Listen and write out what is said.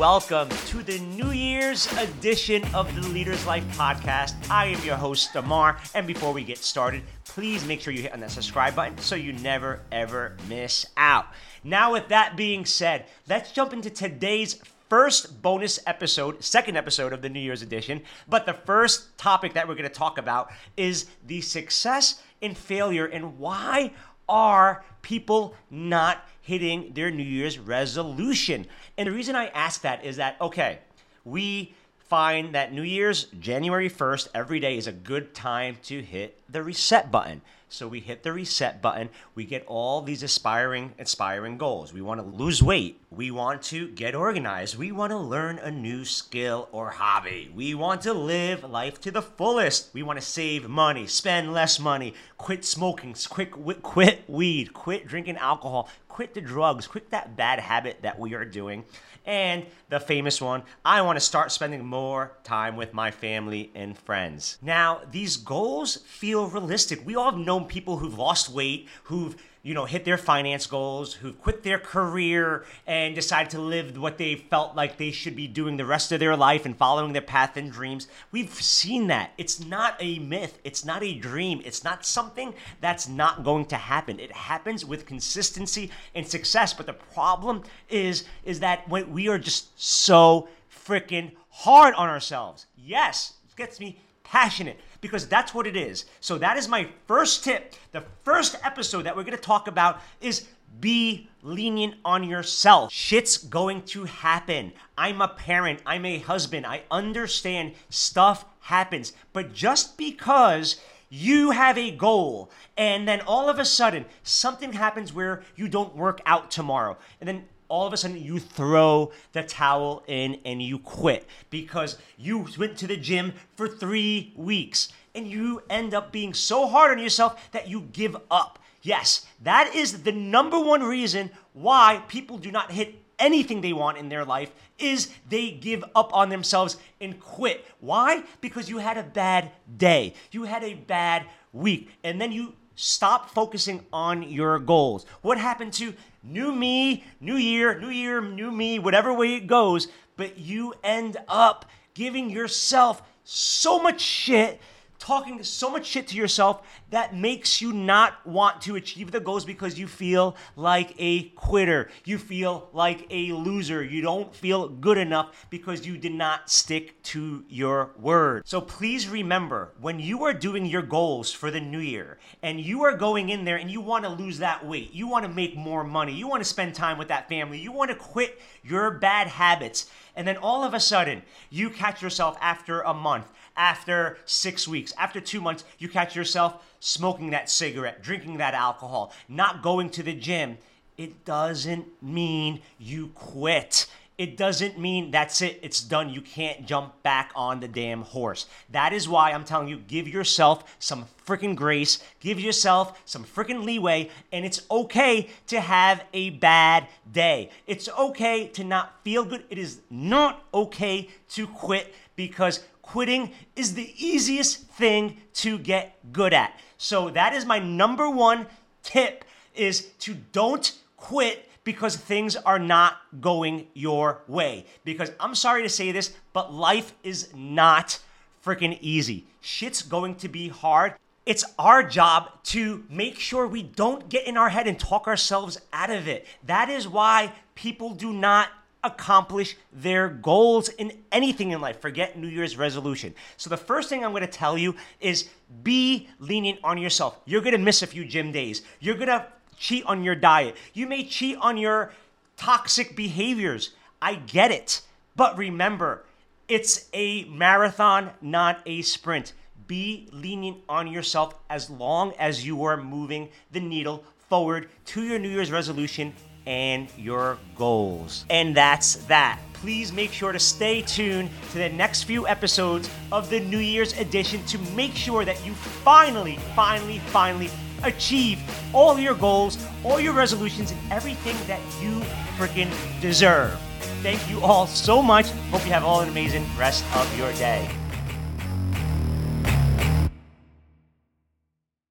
welcome to the New Year's edition of the Leaders Life podcast. I am your host, Ammar, and before we get started, please make sure you hit on that subscribe button so you never ever miss out. Now, with that being said, let's jump into today's first bonus episode, second episode of the New Year's edition. But the first topic that we're going to talk about is the success and failure and why are people not hitting their New Year's resolution? And the reason I ask that is that, okay, we find that New Year's, January 1st, every day is a good time to hit the reset button. So we hit the reset button. We get all these aspiring, aspiring goals. We want to lose weight. We want to get organized. We want to learn a new skill or hobby. We want to live life to the fullest. We want to save money, spend less money, quit smoking, quit, quit weed, quit drinking alcohol, quit the drugs, quit that bad habit that we are doing. And the famous one, I want to start spending more time with my family and friends. Now, these goals feel realistic. We all have people who've lost weight, who've you know, hit their finance goals, who've quit their career and decided to live what they felt like they should be doing the rest of their life and following their path and dreams. We've seen that. It's not a myth. It's not a dream. It's not something that's not going to happen. It happens with consistency and success. But the problem is, is that when we are just so freaking hard on ourselves. Yes, it gets me passionate because that's what it is. So that is my first tip. The first episode that we're going to talk about is be lenient on yourself. Shit's going to happen. I'm a parent, I'm a husband. I understand stuff happens. But just because you have a goal and then all of a sudden something happens where you don't work out tomorrow and then all of a sudden you throw the towel in and you quit because you went to the gym for three weeks and you end up being so hard on yourself that you give up. Yes, that is the number one reason why people do not hit anything they want in their life is they give up on themselves and quit. Why? Because you had a bad day. You had a bad week and then you stop focusing on your goals. What happened to new me, new year, new year, new me, whatever way it goes, but you end up giving yourself so much shit talking so much shit to yourself that makes you not want to achieve the goals because you feel like a quitter. You feel like a loser. You don't feel good enough because you did not stick to your word. So please remember when you are doing your goals for the new year and you are going in there and you want to lose that weight, you want to make more money, you want to spend time with that family, you want to quit your bad habits, and then all of a sudden you catch yourself after a month after six weeks, after two months, you catch yourself smoking that cigarette, drinking that alcohol, not going to the gym, it doesn't mean you quit it doesn't mean that's it, it's done. You can't jump back on the damn horse. That is why I'm telling you give yourself some freaking grace, give yourself some freaking leeway, and it's okay to have a bad day. It's okay to not feel good. It is not okay to quit because quitting is the easiest thing to get good at. So that is my number one tip is to don't quit because things are not going your way. Because I'm sorry to say this, but life is not freaking easy. Shit's going to be hard. It's our job to make sure we don't get in our head and talk ourselves out of it. That is why people do not accomplish their goals in anything in life. Forget New Year's resolution. So, the first thing I'm to tell you is be lenient on yourself. You're to miss a few gym days. You're to cheat on your diet. You may cheat on your toxic behaviors. I get it. But remember, it's a marathon, not a sprint. Be lenient on yourself as long as you are moving the needle forward to your New Year's resolution and your goals. And that's that. Please make sure to stay tuned to the next few episodes of the New Year's edition to make sure that you finally, finally, finally achieve all your goals, all your resolutions, and everything that you freaking deserve. Thank you all so much. Hope you have all an amazing rest of your day.